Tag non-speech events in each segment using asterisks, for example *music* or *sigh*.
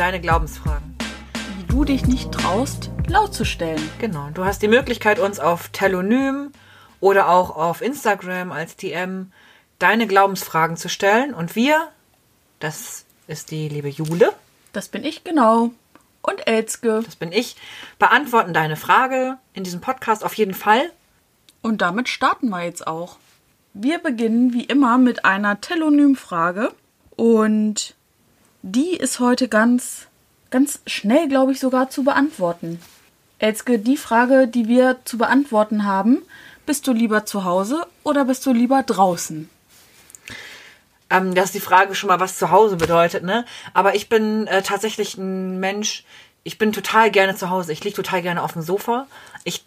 deine Glaubensfragen. Wie du dich nicht traust, laut zu stellen. Genau. Du hast die Möglichkeit, uns auf Telonym oder auch auf Instagram als DM deine Glaubensfragen zu stellen. Und wir, das ist die liebe Jule, Das bin ich, genau. Und Elzke. das bin ich, beantworten deine Frage in diesem Podcast auf jeden Fall. Und damit starten wir jetzt auch. Wir beginnen wie immer mit einer Telonym-Frage. Und die ist heute ganz, ganz schnell, glaube ich, sogar zu beantworten. Elzke, die Frage, die wir zu beantworten haben, bist du lieber zu Hause oder bist du lieber draußen? Ähm, das ist die Frage schon mal, was zu Hause bedeutet, ne? Aber ich bin äh, tatsächlich ein Mensch, ich bin total gerne zu Hause. Ich liege total gerne auf dem Sofa. Ich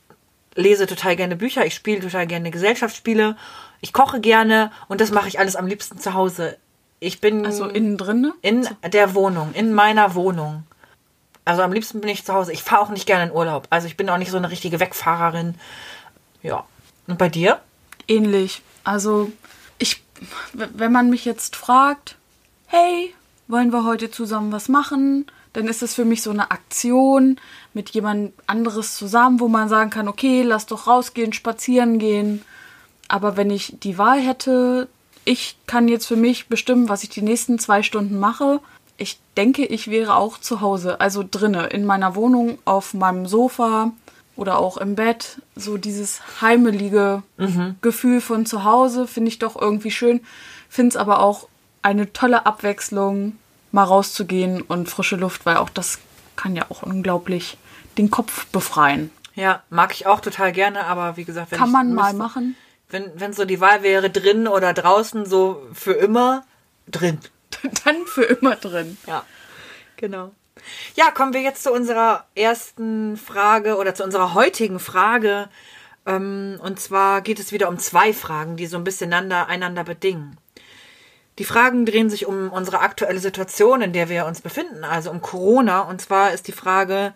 lese total gerne Bücher. Ich spiele total gerne Gesellschaftsspiele. Ich koche gerne und das mache ich alles am liebsten zu Hause. Ich bin Also innen drin? ne? in der Wohnung, in meiner Wohnung. Also am liebsten bin ich zu Hause. Ich fahre auch nicht gerne in Urlaub. Also ich bin auch nicht so eine richtige Wegfahrerin. Ja. Und bei dir? ähnlich. Also ich, wenn man mich jetzt fragt, hey, wollen wir heute zusammen was machen? Dann ist es für mich so eine Aktion mit jemand anderes zusammen, wo man sagen kann, okay, lass doch rausgehen, spazieren gehen. Aber wenn ich die Wahl hätte, ich kann jetzt für mich bestimmen, was ich die nächsten zwei Stunden mache. Ich denke, ich wäre auch zu Hause, also drinne, in meiner Wohnung, auf meinem Sofa oder auch im Bett. So dieses heimelige Gefühl von zu Hause finde ich doch irgendwie schön. Finde es aber auch eine tolle Abwechslung, mal rauszugehen und frische Luft, weil auch das kann ja auch unglaublich den Kopf befreien. Ja, mag ich auch total gerne, aber wie gesagt, wenn Kann man mal müsste- machen. Wenn, wenn so die Wahl wäre, drin oder draußen, so für immer, drin. *laughs* Dann für immer drin. Ja, genau. Ja, kommen wir jetzt zu unserer ersten Frage oder zu unserer heutigen Frage. Ähm, und zwar geht es wieder um zwei Fragen, die so ein bisschen einander, einander bedingen. Die Fragen drehen sich um unsere aktuelle Situation, in der wir uns befinden, also um Corona. Und zwar ist die Frage,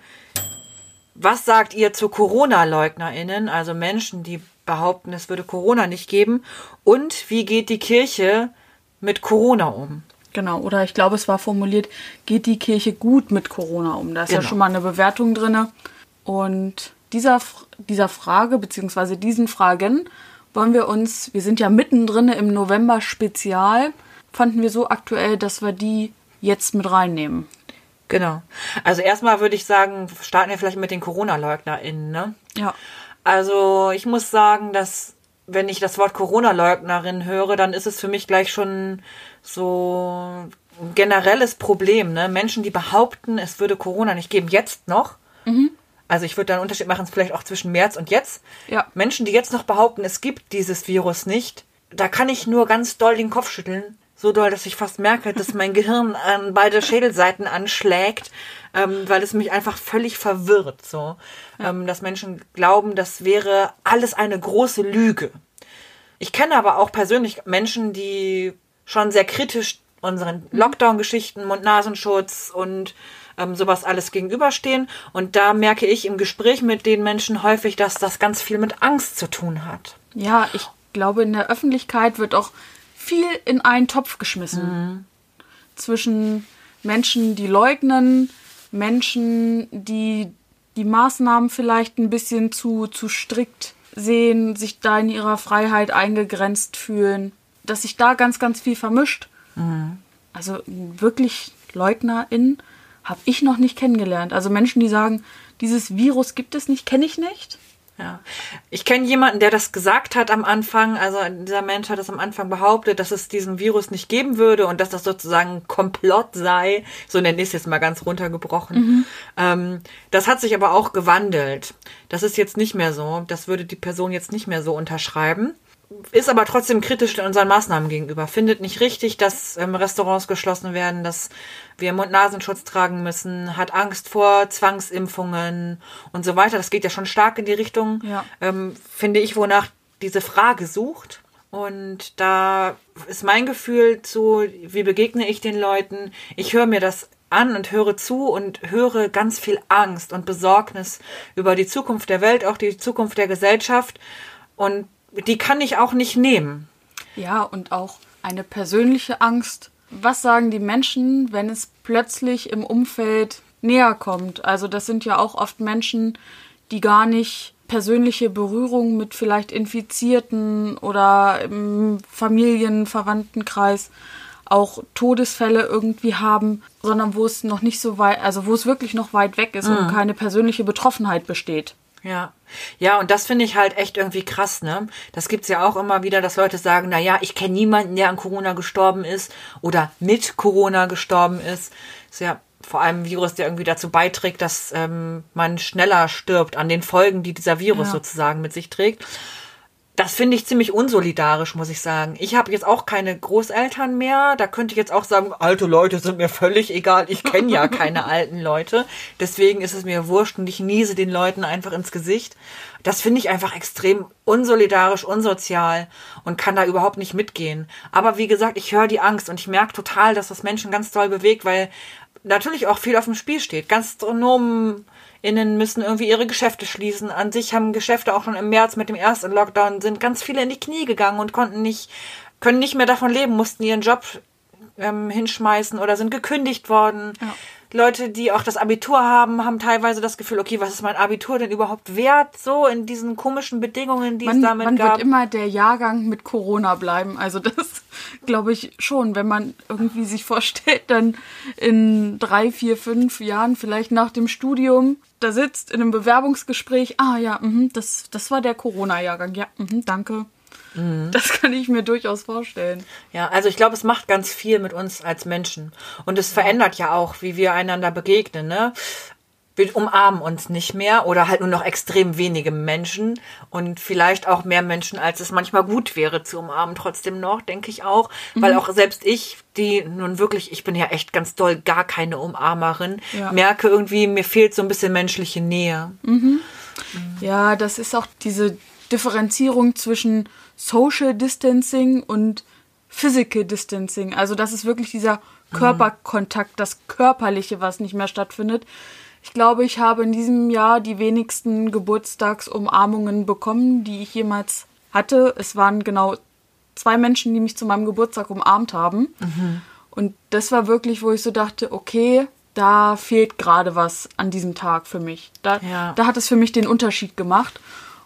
was sagt ihr zu Corona-LeugnerInnen, also Menschen, die behaupten, es würde Corona nicht geben? Und wie geht die Kirche mit Corona um? Genau, oder ich glaube, es war formuliert, geht die Kirche gut mit Corona um? Da ist ja Genau. schon mal eine Bewertung drin. Und dieser, dieser Frage, beziehungsweise diesen Fragen, wollen wir uns, wir sind ja mittendrin im November-Spezial, fanden wir so aktuell, dass wir die jetzt mit reinnehmen. Genau. Also erstmal würde ich sagen, starten wir vielleicht mit den Corona-LeugnerInnen, ne? Ja. Also ich muss sagen, dass wenn ich das Wort Corona-Leugnerin höre, dann ist es für mich gleich schon so ein generelles Problem, ne? Menschen, die behaupten, es würde Corona nicht geben, jetzt noch. Also ich würde da einen Unterschied machen, vielleicht auch zwischen März und jetzt. Ja. Menschen, die jetzt noch behaupten, es gibt dieses Virus nicht, da kann ich nur ganz doll den Kopf schütteln. So doll, dass ich fast merke, dass mein Gehirn an beide Schädelseiten anschlägt, ähm, weil es mich einfach völlig verwirrt. So, ähm, dass Menschen glauben, das wäre alles eine große Lüge. Ich kenne aber auch persönlich Menschen, die schon sehr kritisch unseren Lockdown-Geschichten, Mund-Nasenschutz und ähm, sowas alles gegenüberstehen. Und da merke ich im Gespräch mit den Menschen häufig, dass das ganz viel mit Angst zu tun hat. Ja, ich glaube, in der Öffentlichkeit wird auch viel in einen Topf geschmissen. Zwischen Menschen, die leugnen, Menschen, die die Maßnahmen vielleicht ein bisschen zu, zu strikt sehen, sich da in ihrer Freiheit eingegrenzt fühlen, dass sich da ganz, ganz viel vermischt. Also wirklich LeugnerInnen habe ich noch nicht kennengelernt. Also Menschen, die sagen, dieses Virus gibt es nicht, kenne ich nicht. Ja. Ich kenne jemanden, der das gesagt hat am Anfang. Also dieser Mensch hat das am Anfang behauptet, dass es diesen Virus nicht geben würde und dass das sozusagen ein Komplott sei. So nenne ich es jetzt mal ganz runtergebrochen. Ähm, das hat sich aber auch gewandelt. Das ist jetzt nicht mehr so. Das würde die Person jetzt nicht mehr so unterschreiben. Ist aber trotzdem kritisch unseren Maßnahmen gegenüber. Findet nicht richtig, dass ähm, Restaurants geschlossen werden, dass wir Mund-Nasenschutz tragen müssen, hat Angst vor Zwangsimpfungen und so weiter. Das geht ja schon stark in die Richtung, Ja. ähm, finde ich, wonach diese Frage sucht. Und da ist mein Gefühl zu, wie begegne ich den Leuten? Ich höre mir das an und höre zu und höre ganz viel Angst und Besorgnis über die Zukunft der Welt, auch die Zukunft der Gesellschaft. Und die kann ich auch nicht nehmen. Ja, und auch eine persönliche Angst. Was sagen die Menschen, wenn es plötzlich im Umfeld näher kommt? Also das sind ja auch oft Menschen, die gar nicht persönliche Berührung mit vielleicht Infizierten oder im Familien, Verwandtenkreis auch Todesfälle irgendwie haben, sondern wo es noch nicht so weit, also wo es wirklich noch weit weg ist und keine persönliche Betroffenheit besteht. Ja. Ja, und das finde ich halt echt irgendwie krass, ne? Das gibt's ja auch immer wieder, dass Leute sagen, na ja, ich kenne niemanden, der an Corona gestorben ist oder mit Corona gestorben ist. Ist ja vor allem ein Virus, der irgendwie dazu beiträgt, dass ähm, man schneller stirbt an den Folgen, die dieser Virus Ja. sozusagen mit sich trägt. Das finde ich ziemlich unsolidarisch, muss ich sagen. Ich habe jetzt auch keine Großeltern mehr. Da könnte ich jetzt auch sagen, alte Leute sind mir völlig egal. Ich kenne ja keine *laughs* alten Leute. Deswegen ist es mir wurscht und ich niese den Leuten einfach ins Gesicht. Das finde ich einfach extrem unsolidarisch, unsozial und kann da überhaupt nicht mitgehen. Aber wie gesagt, ich höre die Angst und ich merke total, dass das Menschen ganz doll bewegt, weil natürlich auch viel auf dem Spiel steht. Gastronomen innen müssen irgendwie ihre Geschäfte schließen. An sich haben Geschäfte auch schon im März mit dem ersten Lockdown sind ganz viele in die Knie gegangen und konnten nicht, können nicht mehr davon leben, mussten ihren Job ähm, hinschmeißen oder sind gekündigt worden. Ja. Leute, die auch das Abitur haben, haben teilweise das Gefühl, okay, was ist mein Abitur denn überhaupt wert? So in diesen komischen Bedingungen, die Man, es damit man gab. wird immer der Jahrgang mit Corona bleiben. Also das *laughs* glaube ich schon, wenn man irgendwie sich vorstellt, dann in drei, vier, fünf Jahren, vielleicht nach dem Studium, da sitzt in einem Bewerbungsgespräch, ah ja, mhm, das, das war der Corona-Jahrgang, ja, mhm, danke. Mhm. Das kann ich mir durchaus vorstellen. Ja, also ich glaube, es macht ganz viel mit uns als Menschen. Und es verändert ja auch, wie wir einander begegnen, ne? Wir umarmen uns nicht mehr oder halt nur noch extrem wenige Menschen und vielleicht auch mehr Menschen, als es manchmal gut wäre zu umarmen, trotzdem noch, denke ich auch. Weil auch selbst ich, die nun wirklich, ich bin ja echt ganz doll gar keine Umarmerin, Ja. merke irgendwie, mir fehlt so ein bisschen menschliche Nähe. Ja, das ist auch diese Differenzierung zwischen Social Distancing und Physical Distancing. Also das ist wirklich dieser Körperkontakt, das Körperliche, was nicht mehr stattfindet. Ich glaube, ich habe in diesem Jahr die wenigsten Geburtstagsumarmungen bekommen, die ich jemals hatte. Es waren genau zwei Menschen, die mich zu meinem Geburtstag umarmt haben. Und das war wirklich, wo ich so dachte, okay, da fehlt gerade was an diesem Tag für mich. Da, Ja. da hat es für mich den Unterschied gemacht.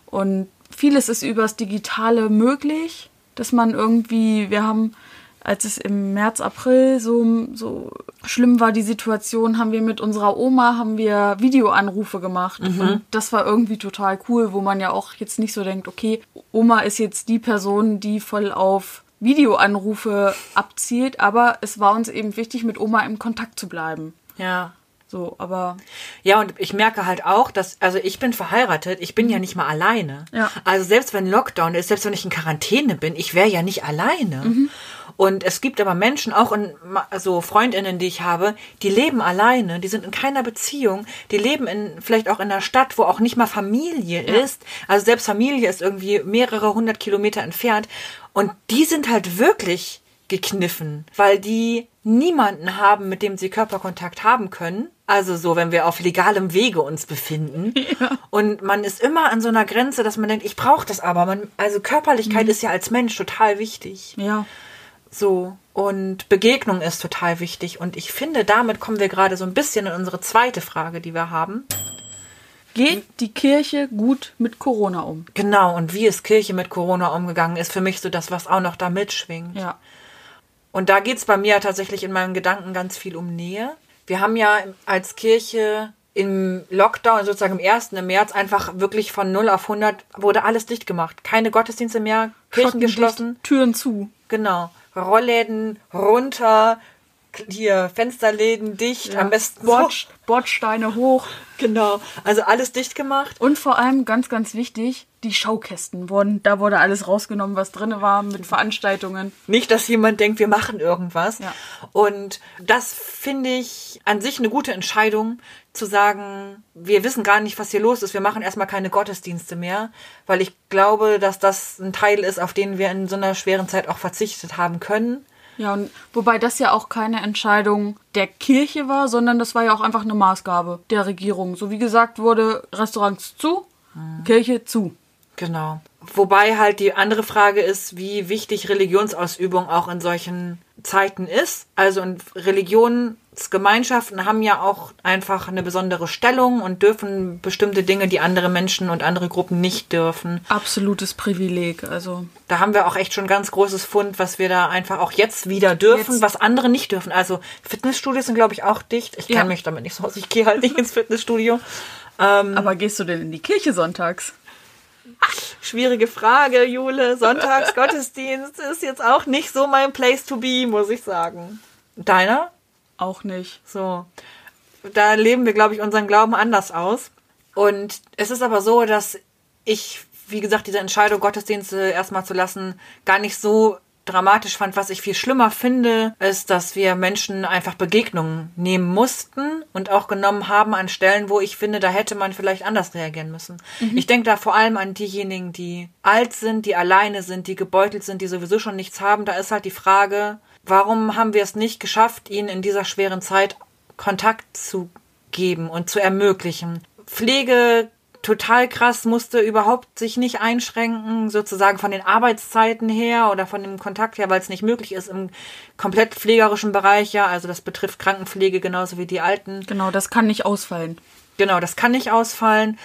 Und vieles ist übers Digitale möglich, dass man irgendwie, wir haben, als es im März, April so, so schlimm war, die Situation, haben wir mit unserer Oma, haben wir Videoanrufe gemacht. Und das war irgendwie total cool, wo man ja auch jetzt nicht so denkt, okay, Oma ist jetzt die Person, die voll auf Videoanrufe abzielt, aber es war uns eben wichtig, mit Oma im Kontakt zu bleiben. Ja. So, aber Ja, und ich merke halt auch, dass, also ich bin verheiratet, ich bin ja nicht mal alleine. Ja. Also selbst wenn Lockdown ist, selbst wenn ich in Quarantäne bin, ich wäre ja nicht alleine. Und es gibt aber Menschen, auch in ma- so Freundinnen, die ich habe, die leben alleine, die sind in keiner Beziehung, die leben in, vielleicht auch in einer Stadt, wo auch nicht mal Familie ist. Also selbst Familie ist irgendwie mehrere hundert Kilometer entfernt. Und die sind halt wirklich gekniffen, weil die niemanden haben, mit dem sie Körperkontakt haben können. Also so, wenn wir auf legalem Wege uns befinden. *laughs* Und man ist immer an so einer Grenze, dass man denkt, ich brauche das aber. Man, also Körperlichkeit ist ja als Mensch total wichtig. ja, So. Und Begegnung ist total wichtig. Und ich finde, damit kommen wir gerade so ein bisschen in unsere zweite Frage, die wir haben. geht die Kirche gut mit Corona um? Genau. Und wie ist Kirche mit Corona umgegangen, ist für mich so das, was auch noch da mitschwingt. Ja. Und da geht's bei mir tatsächlich in meinen Gedanken ganz viel um Nähe. Wir haben ja als Kirche im Lockdown, sozusagen im ersten im März, einfach wirklich von 0 auf 100 wurde alles dicht gemacht. Keine Gottesdienste mehr, Kirchen geschlossen. Türen zu. Genau. Rollläden runter, hier Fensterläden dicht, am besten Bord, so. Bordsteine hoch. Genau, also alles dicht gemacht. Und vor allem, ganz, ganz wichtig, die Schaukästen wurden, da wurde alles rausgenommen, was drin war mit Veranstaltungen. Nicht, dass jemand denkt, wir machen irgendwas. Ja. Und das finde ich an sich eine gute Entscheidung, zu sagen, wir wissen gar nicht, was hier los ist. Wir machen erstmal keine Gottesdienste mehr, weil ich glaube, dass das ein Teil ist, auf den wir in so einer schweren Zeit auch verzichtet haben können. Ja, und wobei das ja auch keine Entscheidung der Kirche war, sondern das war ja auch einfach eine Maßgabe der Regierung. So wie gesagt wurde, Restaurants zu, Kirche zu. Genau. Wobei halt die andere Frage ist, wie wichtig Religionsausübung auch in solchen Zeiten ist. Also und Religionsgemeinschaften haben ja auch einfach eine besondere Stellung und dürfen bestimmte Dinge, die andere Menschen und andere Gruppen nicht dürfen. Absolutes Privileg. Also Da haben wir auch echt schon ganz großes Fund, was wir da einfach auch jetzt wieder dürfen, Jetzt- was andere nicht dürfen. Also Fitnessstudios sind, glaube ich, auch dicht. Ich Ja. kenne mich damit nicht so aus. Ich gehe halt nicht ins Fitnessstudio. Aber gehst du denn in die Kirche sonntags? Schwierige Frage, Jule. Sonntags *laughs* Gottesdienst ist jetzt auch nicht so mein Place to be, muss ich sagen. Deiner? Auch nicht. So. Da leben wir, glaube ich, unseren Glauben anders aus. Und es ist aber so, dass ich, wie gesagt, diese Entscheidung, Gottesdienste erstmal zu lassen, gar nicht so dramatisch fand. Was ich viel schlimmer finde, ist, dass wir Menschen einfach Begegnungen nehmen mussten und auch genommen haben an Stellen, wo ich finde, da hätte man vielleicht anders reagieren müssen. Ich denke da vor allem an diejenigen, die alt sind, die alleine sind, die gebeutelt sind, die sowieso schon nichts haben. Da ist halt die Frage, warum haben wir es nicht geschafft, ihnen in dieser schweren Zeit Kontakt zu geben und zu ermöglichen. Pflege total krass, musste überhaupt sich nicht einschränken, sozusagen von den Arbeitszeiten her oder von dem Kontakt her, weil es nicht möglich ist im komplett pflegerischen Bereich, ja, also das betrifft Krankenpflege genauso wie die Alten. Genau, das kann nicht ausfallen. Genau, das kann nicht ausfallen.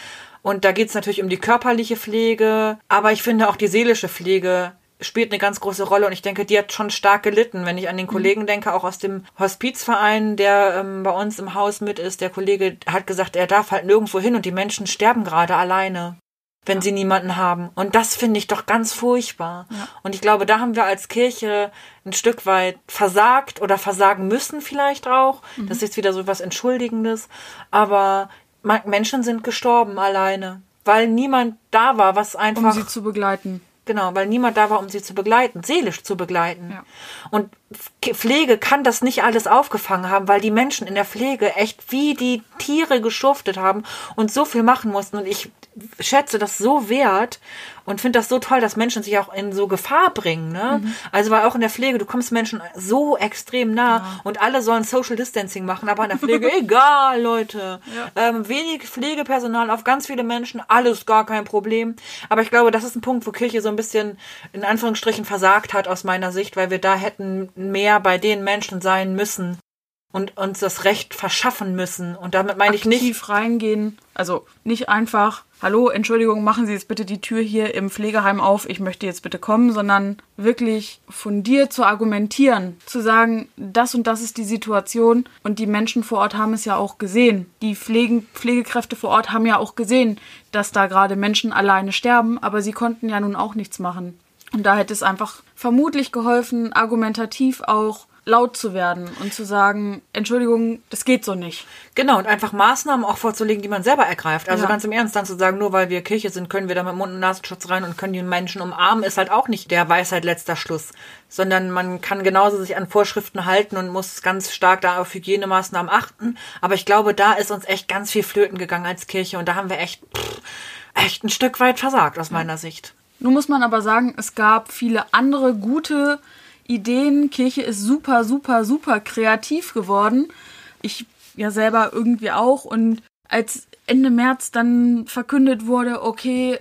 Und da geht es natürlich um die körperliche Pflege, aber ich finde auch die seelische Pflege spielt eine ganz große Rolle und ich denke, die hat schon stark gelitten. Wenn ich an den Kollegen denke, auch aus dem Hospizverein, der ähm, bei uns im Haus mit ist, der Kollege hat gesagt, er darf halt nirgendwo hin und die Menschen sterben gerade alleine, wenn sie niemanden haben. Und das finde ich doch ganz furchtbar. Und ich glaube, da haben wir als Kirche ein Stück weit versagt oder versagen müssen vielleicht auch. Das ist jetzt wieder so was Entschuldigendes. Aber Menschen sind gestorben alleine, weil niemand da war, was um einfach sie zu begleiten. Genau, weil niemand da war, um sie zu begleiten, seelisch zu begleiten. Ja. Und Pflege kann das nicht alles aufgefangen haben, weil die Menschen in der Pflege echt wie die Tiere geschuftet haben und so viel machen mussten. Und ich schätze das so wert und finde das so toll, dass Menschen sich auch in so Gefahr bringen. Ne? Also weil auch in der Pflege, du kommst Menschen so extrem nah und alle sollen Social Distancing machen, aber in der Pflege, *laughs* egal, Leute. Ähm, wenig Pflegepersonal auf ganz viele Menschen, alles gar kein Problem. Aber ich glaube, das ist ein Punkt, wo Kirche so ein bisschen in Anführungsstrichen versagt hat aus meiner Sicht, weil wir da hätten mehr bei den Menschen sein müssen und uns das Recht verschaffen müssen. Und damit meine ich nicht, Tief reingehen. Also nicht einfach, hallo, Entschuldigung, machen Sie jetzt bitte die Tür hier im Pflegeheim auf, ich möchte jetzt bitte kommen, sondern wirklich fundiert zu argumentieren, zu sagen, das und das ist die Situation und die Menschen vor Ort haben es ja auch gesehen. Die Pflegen, Pflegekräfte vor Ort haben ja auch gesehen, dass da gerade Menschen alleine sterben, aber sie konnten ja nun auch nichts machen. Und da hätte es einfach vermutlich geholfen, argumentativ auch laut zu werden und zu sagen, Entschuldigung, das geht so nicht. Genau, und einfach Maßnahmen auch vorzulegen, die man selber ergreift. Also Ja. ganz im Ernst, dann zu sagen, nur weil wir Kirche sind, können wir da mit Mund- und Nasenschutz rein und können die Menschen umarmen, ist halt auch nicht der Weisheit letzter Schluss. Sondern man kann genauso sich an Vorschriften halten und muss ganz stark da auf Hygienemaßnahmen achten. Aber ich glaube, da ist uns echt ganz viel flöten gegangen als Kirche und da haben wir echt, pff, echt ein Stück weit versagt aus meiner Sicht. Nun muss man aber sagen, es gab viele andere gute Ideen. Kirche ist super, super, super kreativ geworden. Ich ja selber irgendwie auch. Und als Ende März dann verkündet wurde, okay,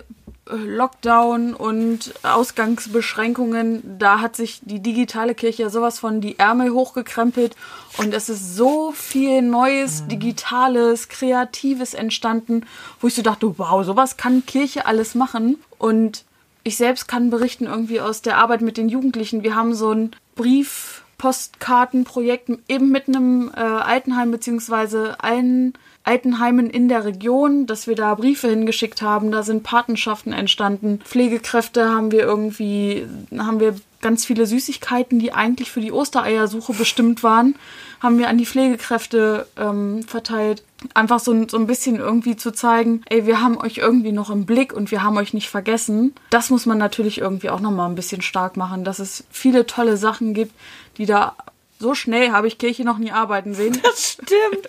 äh, Lockdown und Ausgangsbeschränkungen, da hat sich die digitale Kirche ja sowas von die Ärmel hochgekrempelt und es ist so viel Neues, Digitales, Kreatives entstanden, wo ich so dachte, wow, sowas kann Kirche alles machen und ich selbst kann berichten irgendwie aus der Arbeit mit den Jugendlichen. Wir haben so ein Briefpostkartenprojekt eben mit einem äh, Altenheim beziehungsweise allen Altenheimen in der Region, dass wir da Briefe hingeschickt haben. Da sind Patenschaften entstanden. Pflegekräfte haben wir irgendwie, haben wir ganz viele Süßigkeiten, die eigentlich für die Ostereiersuche bestimmt waren, haben wir an die Pflegekräfte ähm, verteilt. Einfach so, so ein bisschen irgendwie zu zeigen, ey, wir haben euch irgendwie noch im Blick und wir haben euch nicht vergessen. Das muss man natürlich irgendwie auch nochmal ein bisschen stark machen, dass es viele tolle Sachen gibt, die da so schnell habe ich Kirche noch nie arbeiten sehen. *laughs* Das stimmt.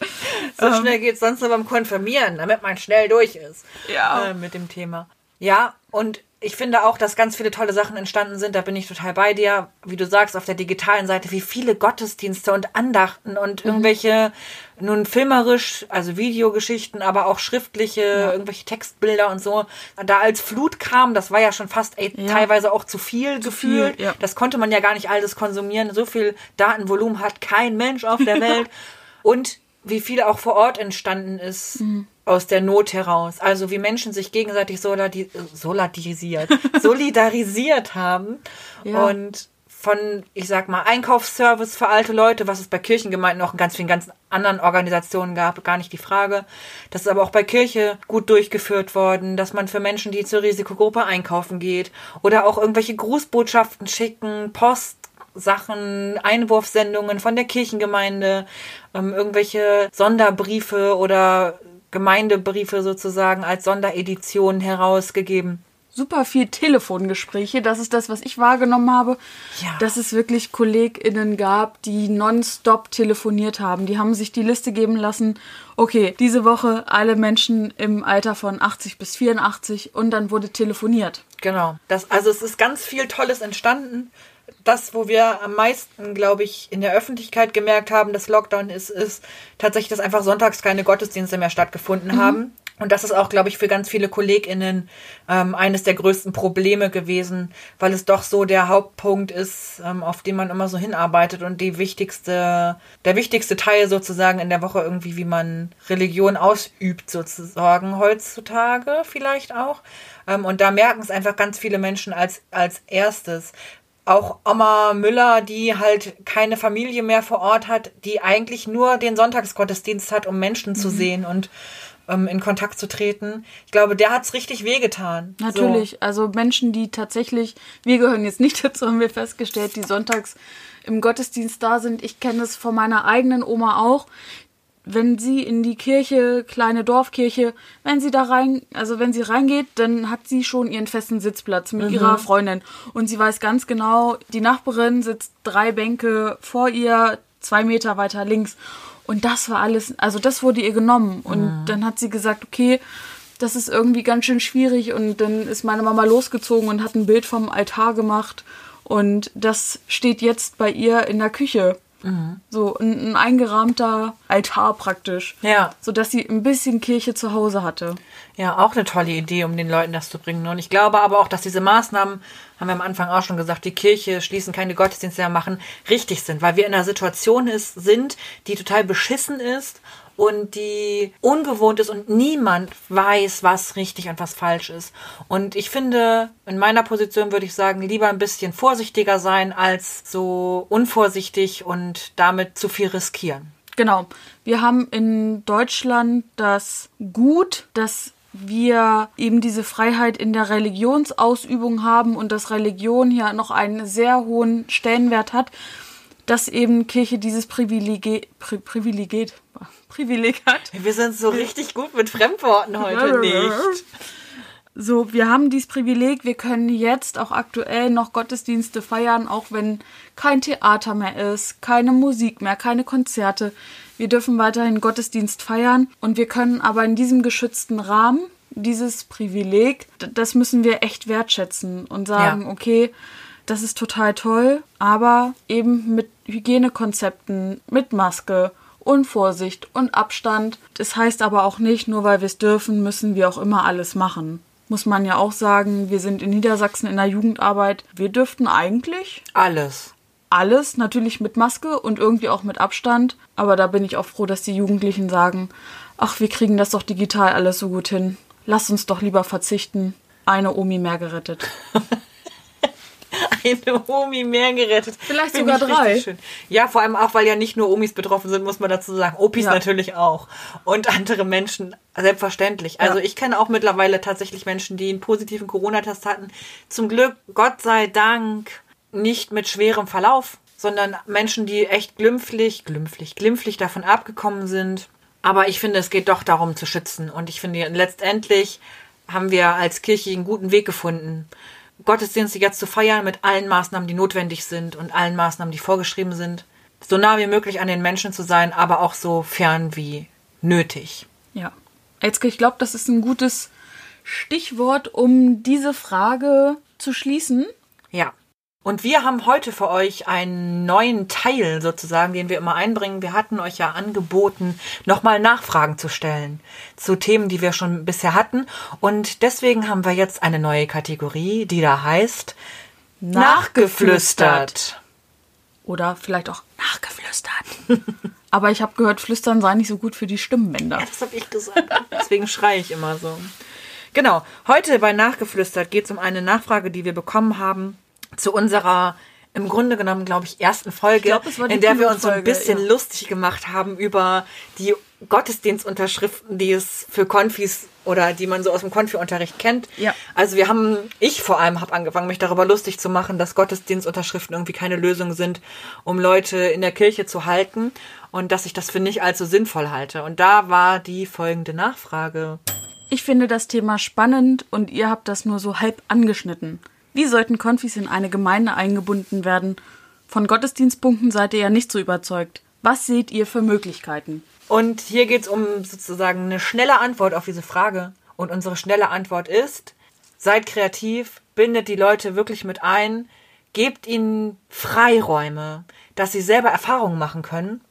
So schnell geht es sonst nur beim Konfirmieren, damit man schnell durch ist. Ja. Äh, mit dem Thema. Ja, und ich finde auch, dass ganz viele tolle Sachen entstanden sind. Da bin ich total bei dir. Wie du sagst, auf der digitalen Seite, wie viele Gottesdienste und Andachten und irgendwelche, nun filmerisch, also Videogeschichten, aber auch schriftliche, irgendwelche Textbilder und so. Da als Flut kam, das war ja schon fast ey, Ja. teilweise auch zu viel gefühlt. viel, ja. Das konnte man ja gar nicht alles konsumieren. So viel Datenvolumen hat kein Mensch auf der *laughs* Welt. Und wie viel auch vor Ort entstanden ist Mhm. aus der Not heraus. Also wie Menschen sich gegenseitig solidarisiert, *laughs* solidarisiert haben. Ja. Und von, ich sag mal, Einkaufsservice für alte Leute, was es bei Kirchengemeinden auch in ganz vielen ganz anderen Organisationen gab, gar nicht die Frage. Das ist aber auch bei Kirche gut durchgeführt worden, dass man für Menschen, die zur Risikogruppe einkaufen geht oder auch irgendwelche Grußbotschaften schicken, Post, Sachen, Einwurfsendungen von der Kirchengemeinde, ähm, irgendwelche Sonderbriefe oder Gemeindebriefe sozusagen als Sonderedition herausgegeben. super viel Telefongespräche. Das ist das, was ich wahrgenommen habe. Ja. Dass es wirklich KollegInnen gab, die nonstop telefoniert haben. Die haben sich die Liste geben lassen. Okay, diese Woche alle Menschen im Alter von 80 bis 84 und dann wurde telefoniert. Genau. Das, also es ist ganz viel Tolles entstanden. Das, wo wir am meisten, glaube ich, in der Öffentlichkeit gemerkt haben, dass Lockdown ist, ist tatsächlich, dass einfach sonntags keine Gottesdienste mehr stattgefunden haben. Und das ist auch, glaube ich, für ganz viele KollegInnen ähm, eines der größten Probleme gewesen, weil es doch so der Hauptpunkt ist, ähm, auf den man immer so hinarbeitet und die wichtigste, der wichtigste Teil sozusagen in der Woche irgendwie, wie man Religion ausübt, sozusagen heutzutage vielleicht auch. Ähm, und da merken es einfach ganz viele Menschen als, als erstes. Auch Oma Müller, die halt keine Familie mehr vor Ort hat, die eigentlich nur den Sonntagsgottesdienst hat, um Menschen zu sehen und ähm, in Kontakt zu treten. Ich glaube, der hat's richtig wehgetan. Natürlich, also Menschen, die tatsächlich, wir gehören jetzt nicht *laughs* dazu, haben wir festgestellt, die sonntags im Gottesdienst da sind. Ich kenne es von meiner eigenen Oma auch. Wenn sie in die Kirche, kleine Dorfkirche, wenn sie da rein, also wenn sie reingeht, dann hat sie schon ihren festen Sitzplatz mit ihrer Freundin. Und sie weiß ganz genau, die Nachbarin sitzt drei Bänke vor ihr, zwei Meter weiter links. Und das war alles, also das wurde ihr genommen. Und dann hat sie gesagt, okay, das ist irgendwie ganz schön schwierig. Und dann ist meine Mama losgezogen und hat ein Bild vom Altar gemacht. Und das steht jetzt bei ihr in der Küche. So ein, ein eingerahmter Altar praktisch. Ja. Sodass sie ein bisschen Kirche zu Hause hatte. Ja, auch eine tolle Idee, um den Leuten das zu bringen. Und ich glaube aber auch, dass diese Maßnahmen, haben wir am Anfang auch schon gesagt, die Kirche schließen, keine Gottesdienste mehr machen, richtig sind, weil wir in einer Situation ist, sind, die total beschissen ist und die ungewohnt ist und niemand weiß, was richtig und was falsch ist. Und ich finde, in meiner Position würde ich sagen, lieber ein bisschen vorsichtiger sein, als so unvorsichtig und damit zu viel riskieren. Genau. Wir haben in Deutschland das Gut, dass wir eben diese Freiheit in der Religionsausübung haben und dass Religion hier noch einen sehr hohen Stellenwert hat, dass eben Kirche dieses Privileg, Pri, Privileg, Privileg hat. Wir sind so richtig gut mit Fremdworten heute nicht. So, wir haben dieses Privileg, wir können jetzt auch aktuell noch Gottesdienste feiern, auch wenn kein Theater mehr ist, keine Musik mehr, keine Konzerte. Wir dürfen weiterhin Gottesdienst feiern und wir können aber in diesem geschützten Rahmen dieses Privileg, das müssen wir echt wertschätzen und sagen, Ja. okay, das ist total toll, aber eben mit Hygienekonzepten, mit Maske und Vorsicht und Abstand. Das heißt aber auch nicht, nur weil wir es dürfen, müssen wir auch immer alles machen. Muss man ja auch sagen, wir sind in Niedersachsen in der Jugendarbeit. Wir dürften eigentlich Alles. alles, natürlich mit Maske und irgendwie auch mit Abstand. Aber da bin ich auch froh, dass die Jugendlichen sagen, ach, wir kriegen das doch digital alles so gut hin. Lass uns doch lieber verzichten. Eine Omi mehr gerettet. *laughs* *laughs* Eine Omi mehr gerettet. Vielleicht Finde sogar drei. Ja, vor allem auch, weil ja nicht nur Omis betroffen sind, muss man dazu sagen. Opis Ja. natürlich auch. Und andere Menschen, selbstverständlich. Also Ja. ich kenne auch mittlerweile tatsächlich Menschen, die einen positiven Corona-Test hatten. Zum Glück, Gott sei Dank, nicht mit schwerem Verlauf, sondern Menschen, die echt glimpflich, glimpflich, glimpflich davon abgekommen sind. Aber ich finde, es geht doch darum zu schützen. Und ich finde, letztendlich haben wir als Kirche einen guten Weg gefunden, Gottesdienste jetzt zu feiern mit allen Maßnahmen, die notwendig sind und allen Maßnahmen, die vorgeschrieben sind. So nah wie möglich an den Menschen zu sein, aber auch so fern wie nötig. Ja. Elske, ich glaube, das ist ein gutes Stichwort, um diese Frage zu schließen. Ja. Und wir haben heute für euch einen neuen Teil sozusagen, den wir immer einbringen. Wir hatten euch ja angeboten, nochmal Nachfragen zu stellen zu Themen, die wir schon bisher hatten. Und deswegen haben wir jetzt eine neue Kategorie, die da heißt Nachgeflüstert. Oder vielleicht auch nachgeflüstert. *laughs* Aber ich habe gehört, Flüstern sei nicht so gut für die Stimmbänder. Das habe ich gesagt. *laughs* Deswegen schreie ich immer so. Genau. Heute bei Nachgeflüstert geht es um eine Nachfrage, die wir bekommen haben zu unserer im Grunde genommen, glaube ich, ersten Folge, glaub, in der wir uns so ein bisschen ja. lustig gemacht haben über die Gottesdienstunterschriften, die es für Konfis oder die man so aus dem Konfi-Unterricht kennt. Ja. Also wir haben, ich vor allem habe angefangen, mich darüber lustig zu machen, dass Gottesdienstunterschriften irgendwie keine Lösung sind, um Leute in der Kirche zu halten und dass ich das für nicht allzu sinnvoll halte. Und da war die folgende Nachfrage. Ich finde das Thema spannend und ihr habt das nur so halb angeschnitten. Wie sollten Konfis in eine Gemeinde eingebunden werden? Von Gottesdienstpunkten seid ihr ja nicht so überzeugt. Was seht ihr für Möglichkeiten? Und hier geht es um sozusagen eine schnelle Antwort auf diese Frage. Und unsere schnelle Antwort ist, seid kreativ, bindet die Leute wirklich mit ein, gebt ihnen Freiräume, dass sie selber Erfahrungen machen können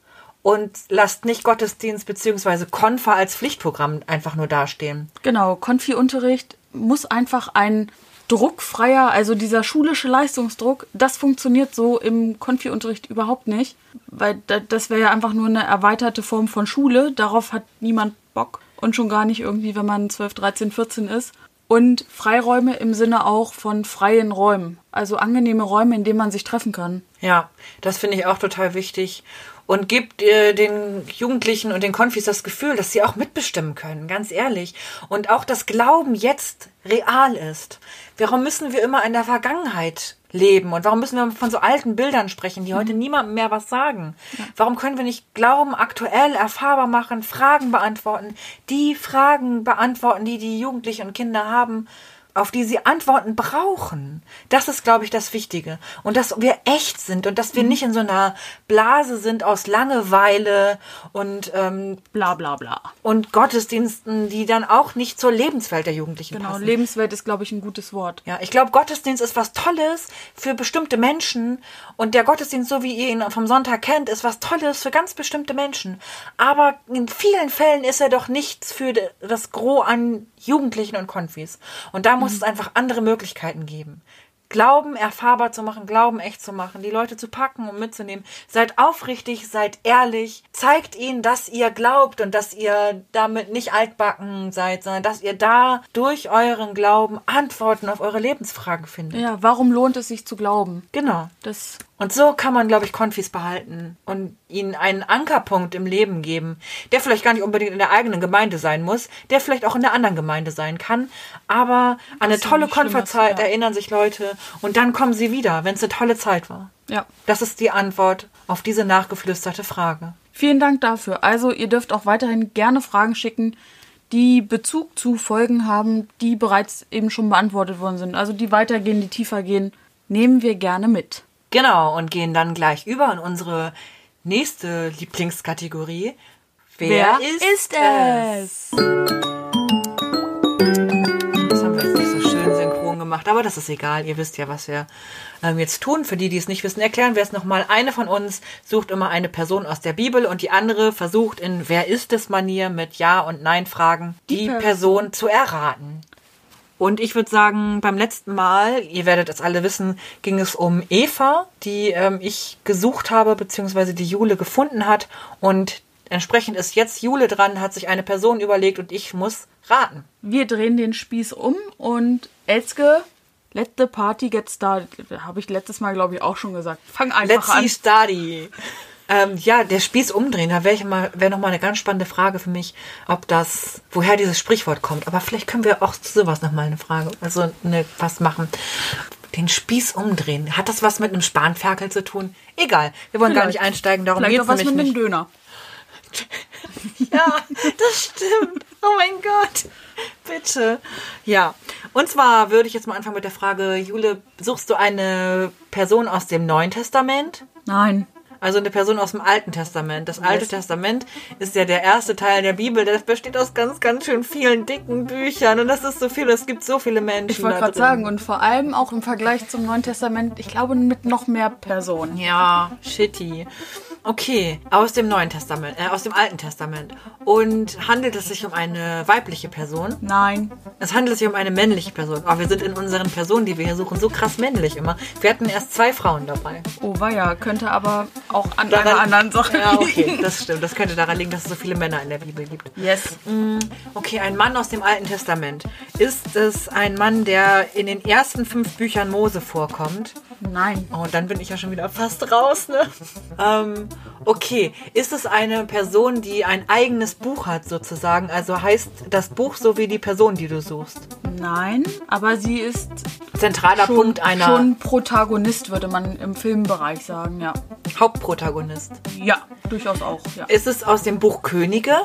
und lasst nicht Gottesdienst bzw. Konfa als Pflichtprogramm einfach nur dastehen. Genau, Konfi-Unterricht muss einfach ein druckfreier, also dieser schulische Leistungsdruck, das funktioniert so im Konfi-Unterricht überhaupt nicht, weil das wäre ja einfach nur eine erweiterte Form von Schule. Darauf hat niemand Bock und schon gar nicht irgendwie, wenn man 12, 13, 14 ist. Und Freiräume im Sinne auch von freien Räumen, also angenehme Räume, in denen man sich treffen kann. Ja, das finde ich auch total wichtig und gibt äh, den Jugendlichen und den Konfis das Gefühl, dass sie auch mitbestimmen können, ganz ehrlich. Und auch das Glauben jetzt real ist. Warum müssen wir immer in der Vergangenheit leben? Und warum müssen wir von so alten Bildern sprechen, die heute mhm. niemandem mehr was sagen? Warum können wir nicht Glauben aktuell erfahrbar machen, Fragen beantworten, die Fragen beantworten, die die Jugendlichen und Kinder haben? Auf die sie Antworten brauchen. Das ist, glaube ich, das Wichtige. Und dass wir echt sind und dass wir mhm. nicht in so einer Blase sind aus Langeweile und ähm, bla bla bla. Und Gottesdiensten, die dann auch nicht zur Lebenswelt der Jugendlichen genau, passen. Genau, Lebenswelt ist, glaube ich, ein gutes Wort. Ja, ich glaube, Gottesdienst ist was Tolles für bestimmte Menschen. Und der Gottesdienst, so wie ihr ihn vom Sonntag kennt, ist was Tolles für ganz bestimmte Menschen. Aber in vielen Fällen ist er doch nichts für das Gros an Jugendlichen und Konfis. Und da muss mhm. es einfach andere Möglichkeiten geben. Glauben erfahrbar zu machen, Glauben echt zu machen, die Leute zu packen und mitzunehmen. Seid aufrichtig, seid ehrlich, zeigt ihnen, dass ihr glaubt und dass ihr damit nicht altbacken seid, sondern dass ihr da durch euren Glauben Antworten auf eure Lebensfragen findet. Ja, warum lohnt es sich zu glauben? Genau. Das und so kann man, glaube ich, Konfis behalten und ihnen einen Ankerpunkt im Leben geben, der vielleicht gar nicht unbedingt in der eigenen Gemeinde sein muss, der vielleicht auch in der anderen Gemeinde sein kann. Aber an eine tolle Konferzeit ja. erinnern sich Leute und dann kommen sie wieder, wenn es eine tolle Zeit war. Ja. Das ist die Antwort auf diese nachgeflüsterte Frage. Vielen Dank dafür. Also, ihr dürft auch weiterhin gerne Fragen schicken, die Bezug zu Folgen haben, die bereits eben schon beantwortet worden sind. Also, die weitergehen, die tiefer gehen, nehmen wir gerne mit. Genau, und gehen dann gleich über in unsere nächste Lieblingskategorie. Wer, Wer ist, ist, es? Das haben wir jetzt nicht so schön synchron gemacht, aber das ist egal. Ihr wisst ja, was wir ähm, jetzt tun. Für die, die es nicht wissen, erklären wir es nochmal. Eine von uns sucht immer eine Person aus der Bibel und die andere versucht in Wer ist es Manier mit Ja und Nein Fragen die, die Person. Person zu erraten. Und ich würde sagen, beim letzten Mal, ihr werdet es alle wissen, ging es um Eva, die ähm, ich gesucht habe, beziehungsweise die Jule gefunden hat. Und entsprechend ist jetzt Jule dran, hat sich eine Person überlegt und ich muss raten. Wir drehen den Spieß um und Elske, let the party get started. Habe ich letztes Mal, glaube ich, auch schon gesagt. Fang einfach Let's an. Let's see study. Ähm, ja, der Spieß umdrehen, da wäre mal, wäre noch mal eine ganz spannende Frage für mich, ob das, woher dieses Sprichwort kommt. Aber vielleicht können wir auch zu sowas noch mal eine Frage, also eine, was machen. Den Spieß umdrehen. Hat das was mit einem Spanferkel zu tun? Egal. Wir wollen gar Vielleicht. nicht einsteigen, darum geht es was nämlich mit einem nicht. Döner. *laughs* Ja, das stimmt. Oh mein Gott. Bitte. Ja. Und zwar würde ich jetzt mal anfangen mit der Frage, Jule, suchst du eine Person aus dem Neuen Testament? Nein. Also eine Person aus dem Alten Testament. Das Alte. Testament ist ja der erste Teil der Bibel. Das besteht aus ganz, ganz schön vielen dicken Büchern. Und das ist so viel. Es gibt so viele Menschen. Ich wollte gerade sagen, und vor allem auch im Vergleich zum Neuen Testament, ich glaube mit noch mehr Personen. Ja, shitty. Okay, aus dem Neuen Testament, äh, aus dem Alten Testament. Und handelt es sich um eine weibliche Person? Nein. Es handelt sich um eine männliche Person. Aber wir sind in unseren Personen, die wir hier suchen, so krass männlich immer. Wir hatten erst zwei Frauen dabei. Oh weia, könnte aber auch an Daran- einer anderen Sache Ja, okay, liegen. das stimmt. Das könnte daran liegen, dass es so viele Männer in der Bibel gibt. Yes. Okay, ein Mann aus dem Alten Testament. Ist es ein Mann, der in den ersten fünf Büchern Mose vorkommt? Nein. Oh, dann bin ich ja schon wieder fast raus, ne? ähm, okay, ist es eine Person, die ein eigenes Buch hat, sozusagen? Also heißt das Buch so wie die Person, die du suchst? Nein, aber sie ist Zentraler schon, Punkt einer schon Protagonist, würde man im Filmbereich sagen, ja. Hauptprotagonist. Ja, durchaus auch, ja. Ist es aus dem Buch Könige?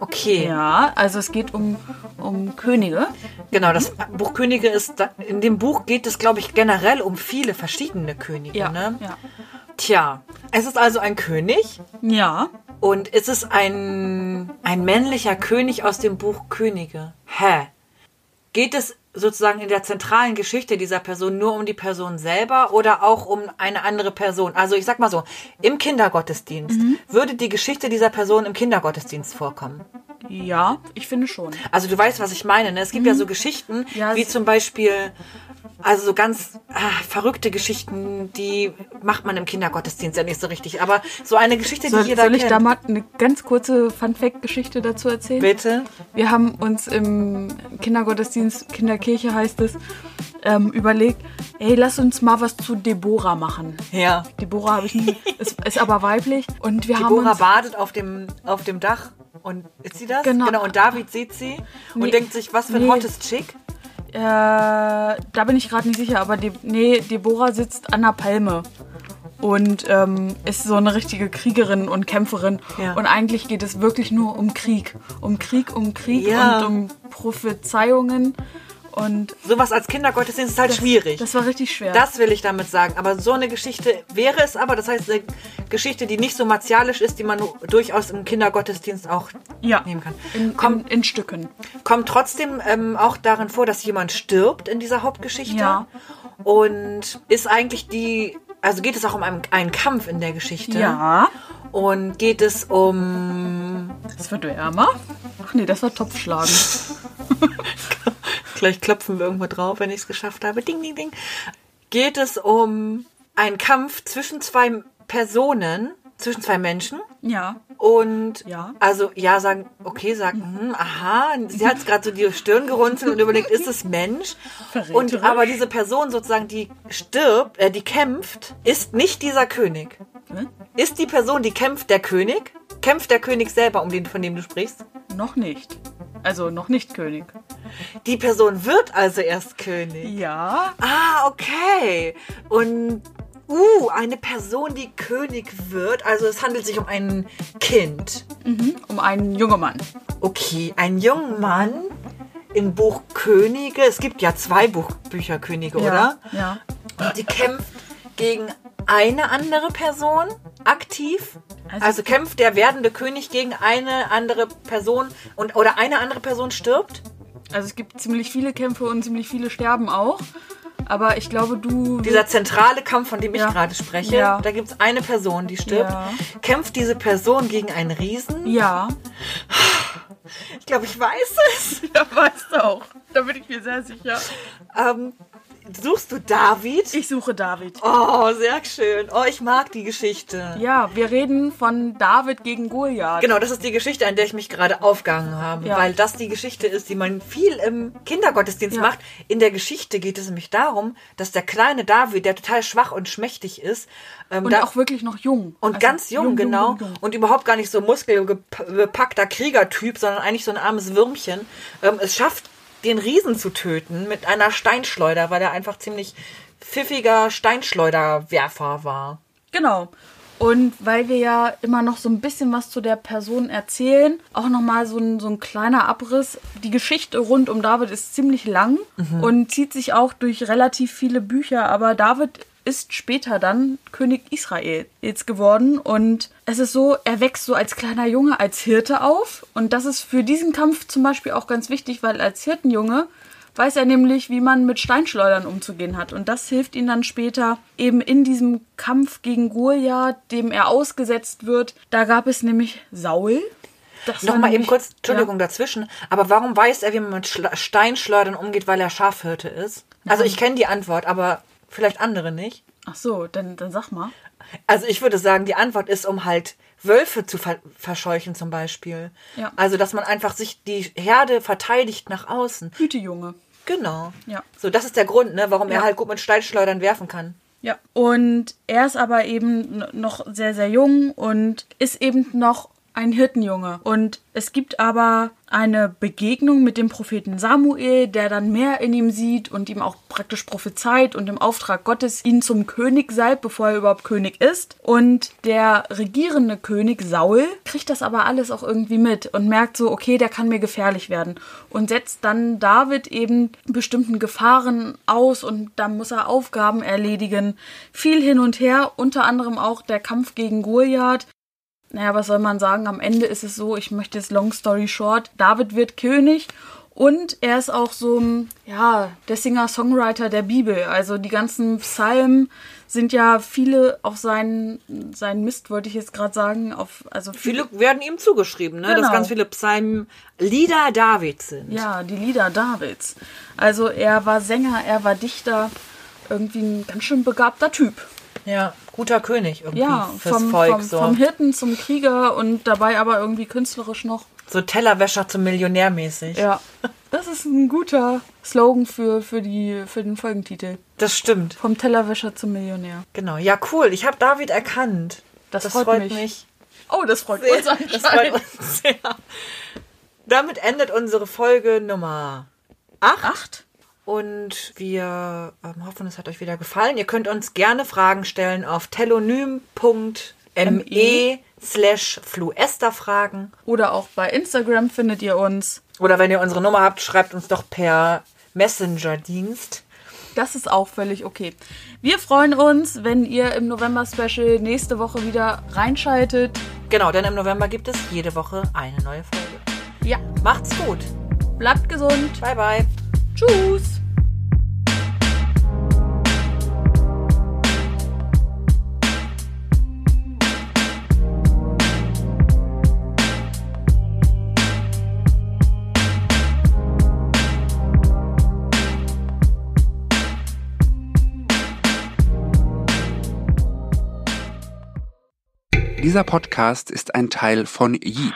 Okay. Ja, also es geht um, um Könige. Genau, das Buch Könige ist, da, in dem Buch geht es, glaube ich, generell um viele verschiedene Könige, Ja, ne? ja. Tja, es ist also ein König Ja, und ist es ein, ein männlicher König aus dem Buch Könige. Hä? Geht es sozusagen in der zentralen Geschichte dieser Person nur um die Person selber oder auch um eine andere Person? Also ich sag mal so, im Kindergottesdienst Mhm. würde die Geschichte dieser Person im Kindergottesdienst vorkommen. ja, ich finde schon. Also du weißt, was ich meine. Ne? Es gibt ja so Geschichten, Mhm. Ja, wie zum Beispiel, also so ganz ah, verrückte Geschichten, die macht man im Kindergottesdienst ja nicht so richtig. Aber so eine Geschichte, die Soll, jeder soll ich kennt. da mal eine ganz kurze Fun-Fact-Geschichte dazu erzählen? Bitte? Wir haben uns im Kindergottesdienst, Kinderkirche heißt es, ähm, überlegt, ey, lass uns mal was zu Deborah machen. Ja. Deborah habe ich nie, ist, ist aber weiblich. Und wir Deborah haben uns, badet auf dem, auf dem Dach und ist sie das? Genau. Und David sieht sie und Nee. denkt sich, was für ein Nee. hottes Chick. äh, da bin ich gerade nicht sicher, aber De nee, Deborah sitzt an der Palme. Und ähm, ist so eine richtige Kriegerin und Kämpferin. Ja. Und eigentlich geht es wirklich nur um Krieg. Um Krieg, um Krieg Ja. und um Prophezeiungen. Und Sowas als Kindergottesdienst ist halt schwierig. das war richtig schwer. Das will ich damit sagen. Aber so eine Geschichte wäre es aber, das heißt eine Geschichte, die nicht so martialisch ist, die man durchaus im Kindergottesdienst auch ja, nehmen kann. in, Kommt, in, in Stücken. kommt trotzdem ähm, auch darin vor, dass jemand stirbt in dieser Hauptgeschichte. Ja. Und ist eigentlich die, also geht es auch um einen, einen Kampf in der Geschichte. Ja. Und geht es um, Es wird wärmer. Ach nee, das war Topfschlagen. *laughs* gleich klopfen wir irgendwo drauf, wenn ich es geschafft habe. Ding, ding, ding. Geht es um einen Kampf zwischen zwei Personen, zwischen zwei Menschen. Ja. Und Ja. also ja, sagen, okay, sagen, hm, aha, sie hat gerade so die Stirn gerunzelt und überlegt, ist es Mensch? Und aber diese Person sozusagen, die stirbt, äh, die kämpft, ist nicht dieser König. Hm? Ist die Person, die kämpft, der König? Kämpft der König selber, um den, von dem du sprichst? Noch nicht. Also noch nicht König. Die Person wird also erst König. Ja. Ah, okay. Und uh, eine Person, die König wird. Also es handelt sich um ein Kind. Um einen jungen Mann. Okay, ein junger Mann im Buch Könige. Es gibt ja zwei Buch Bücher Könige, oder? Ja. Und die kämpft gegen eine andere Person aktiv. Also- Also, kämpft der werdende König gegen eine andere Person und oder eine andere Person stirbt. Also es gibt ziemlich viele Kämpfe und ziemlich viele sterben auch. Aber ich glaube, du. Dieser zentrale Kampf, von dem ich Ja. gerade spreche, Ja. da gibt es eine Person, die stirbt. Ja. Kämpft diese Person gegen einen Riesen? ja. Ich glaube, ich weiß es. *laughs* Ja, weißt du auch. Da bin ich mir sehr sicher. Ähm, suchst du David? Ich suche David. Oh, sehr schön. Oh, ich mag die Geschichte. Ja, wir reden von David gegen Goliath. Genau, das ist die Geschichte, an der ich mich gerade aufgehangen habe, Ja. weil das die Geschichte ist, die man viel im Kindergottesdienst Ja. macht. In der Geschichte geht es nämlich darum, dass der kleine David, der total schwach und schmächtig ist, ähm, Und auch wirklich noch jung. und Also ganz jung, genau, jung, jung. und überhaupt gar nicht so muskelbepackter Kriegertyp, sondern eigentlich so ein armes Würmchen, ähm, es schafft den Riesen zu töten mit einer Steinschleuder, weil er einfach ziemlich pfiffiger Steinschleuderwerfer war. Genau. Und weil wir ja immer noch so ein bisschen was zu der Person erzählen, auch nochmal so ein, so ein kleiner Abriss. Die Geschichte rund um David ist ziemlich lang und zieht sich auch durch relativ viele Bücher, aber David ist später dann König Israels geworden und es ist so, er wächst so als kleiner Junge als Hirte auf und das ist für diesen Kampf zum Beispiel auch ganz wichtig, weil als Hirtenjunge weiß er nämlich, wie man mit Steinschleudern umzugehen hat. Und das hilft ihm dann später eben in diesem Kampf gegen Goliath, dem er ausgesetzt wird. Da gab es nämlich Saul. Das Nochmal eben kurz, Entschuldigung Ja. dazwischen, aber warum weiß er, wie man mit Schla- Steinschleudern umgeht, weil er Schafhirte ist? Also ich kenne die Antwort, aber vielleicht andere nicht. Ach so, dann, dann sag mal. Also ich würde sagen, die Antwort ist, um halt Wölfe zu ver verscheuchen zum Beispiel. Ja. Also, dass man einfach sich die Herde verteidigt nach außen. Hütejunge. Genau. Ja. So, das ist der Grund, ne, warum Ja. er halt gut mit Steinschleudern werfen kann. Ja. Und er ist aber eben noch sehr, sehr jung und ist eben noch ein Hirtenjunge. Und es gibt aber eine Begegnung mit dem Propheten Samuel, der dann mehr in ihm sieht und ihm auch praktisch prophezeit und im Auftrag Gottes ihn zum König salbt, bevor er überhaupt König ist. Und der regierende König Saul kriegt das aber alles auch irgendwie mit und merkt so, okay, der kann mir gefährlich werden. Und setzt dann David eben bestimmten Gefahren aus und dann muss er Aufgaben erledigen. Viel hin und her, unter anderem auch der Kampf gegen Goliath. Naja, was soll man sagen? Am Ende ist es so, ich möchte es long story short. David wird König und er ist auch so, ein, ja, der Singer-Songwriter der Bibel. Also die ganzen Psalmen sind ja viele auf seinen, seinen Mist, wollte ich jetzt gerade sagen, auf, also Viele werden ihm zugeschrieben, ne, dass Genau. ganz viele Psalmen Lieder Davids sind. Ja, die Lieder Davids. Also er war Sänger, er war Dichter, irgendwie ein ganz schön begabter Typ. Ja, guter König irgendwie Ja, fürs vom, Volk. vom, so. vom Hirten zum Krieger und dabei aber irgendwie künstlerisch noch. so Tellerwäscher zum Millionär mäßig. Ja, das ist ein guter Slogan für, für, die, für den Folgentitel. Das stimmt. Vom Tellerwäscher zum Millionär. Genau. Ja, cool. Ich habe David erkannt. Das freut mich. Oh, das freut uns *laughs* Das anscheinend. freut uns sehr. Damit endet unsere Folge Nummer 8. Acht? Und wir ähm, hoffen, es hat euch wieder gefallen. Ihr könnt uns gerne Fragen stellen auf telonym.me slash fluesterfragen. Oder auch bei Instagram findet ihr uns. Oder wenn ihr unsere Nummer habt, schreibt uns doch per Messenger-Dienst. Das ist auch völlig okay. Wir freuen uns, wenn ihr im November-Special nächste Woche wieder reinschaltet. Genau, denn im November gibt es jede Woche eine neue Folge. Ja, Macht's gut. bleibt gesund. Bye, bye. Tschüss. Dieser Podcast ist ein Teil von Yeet.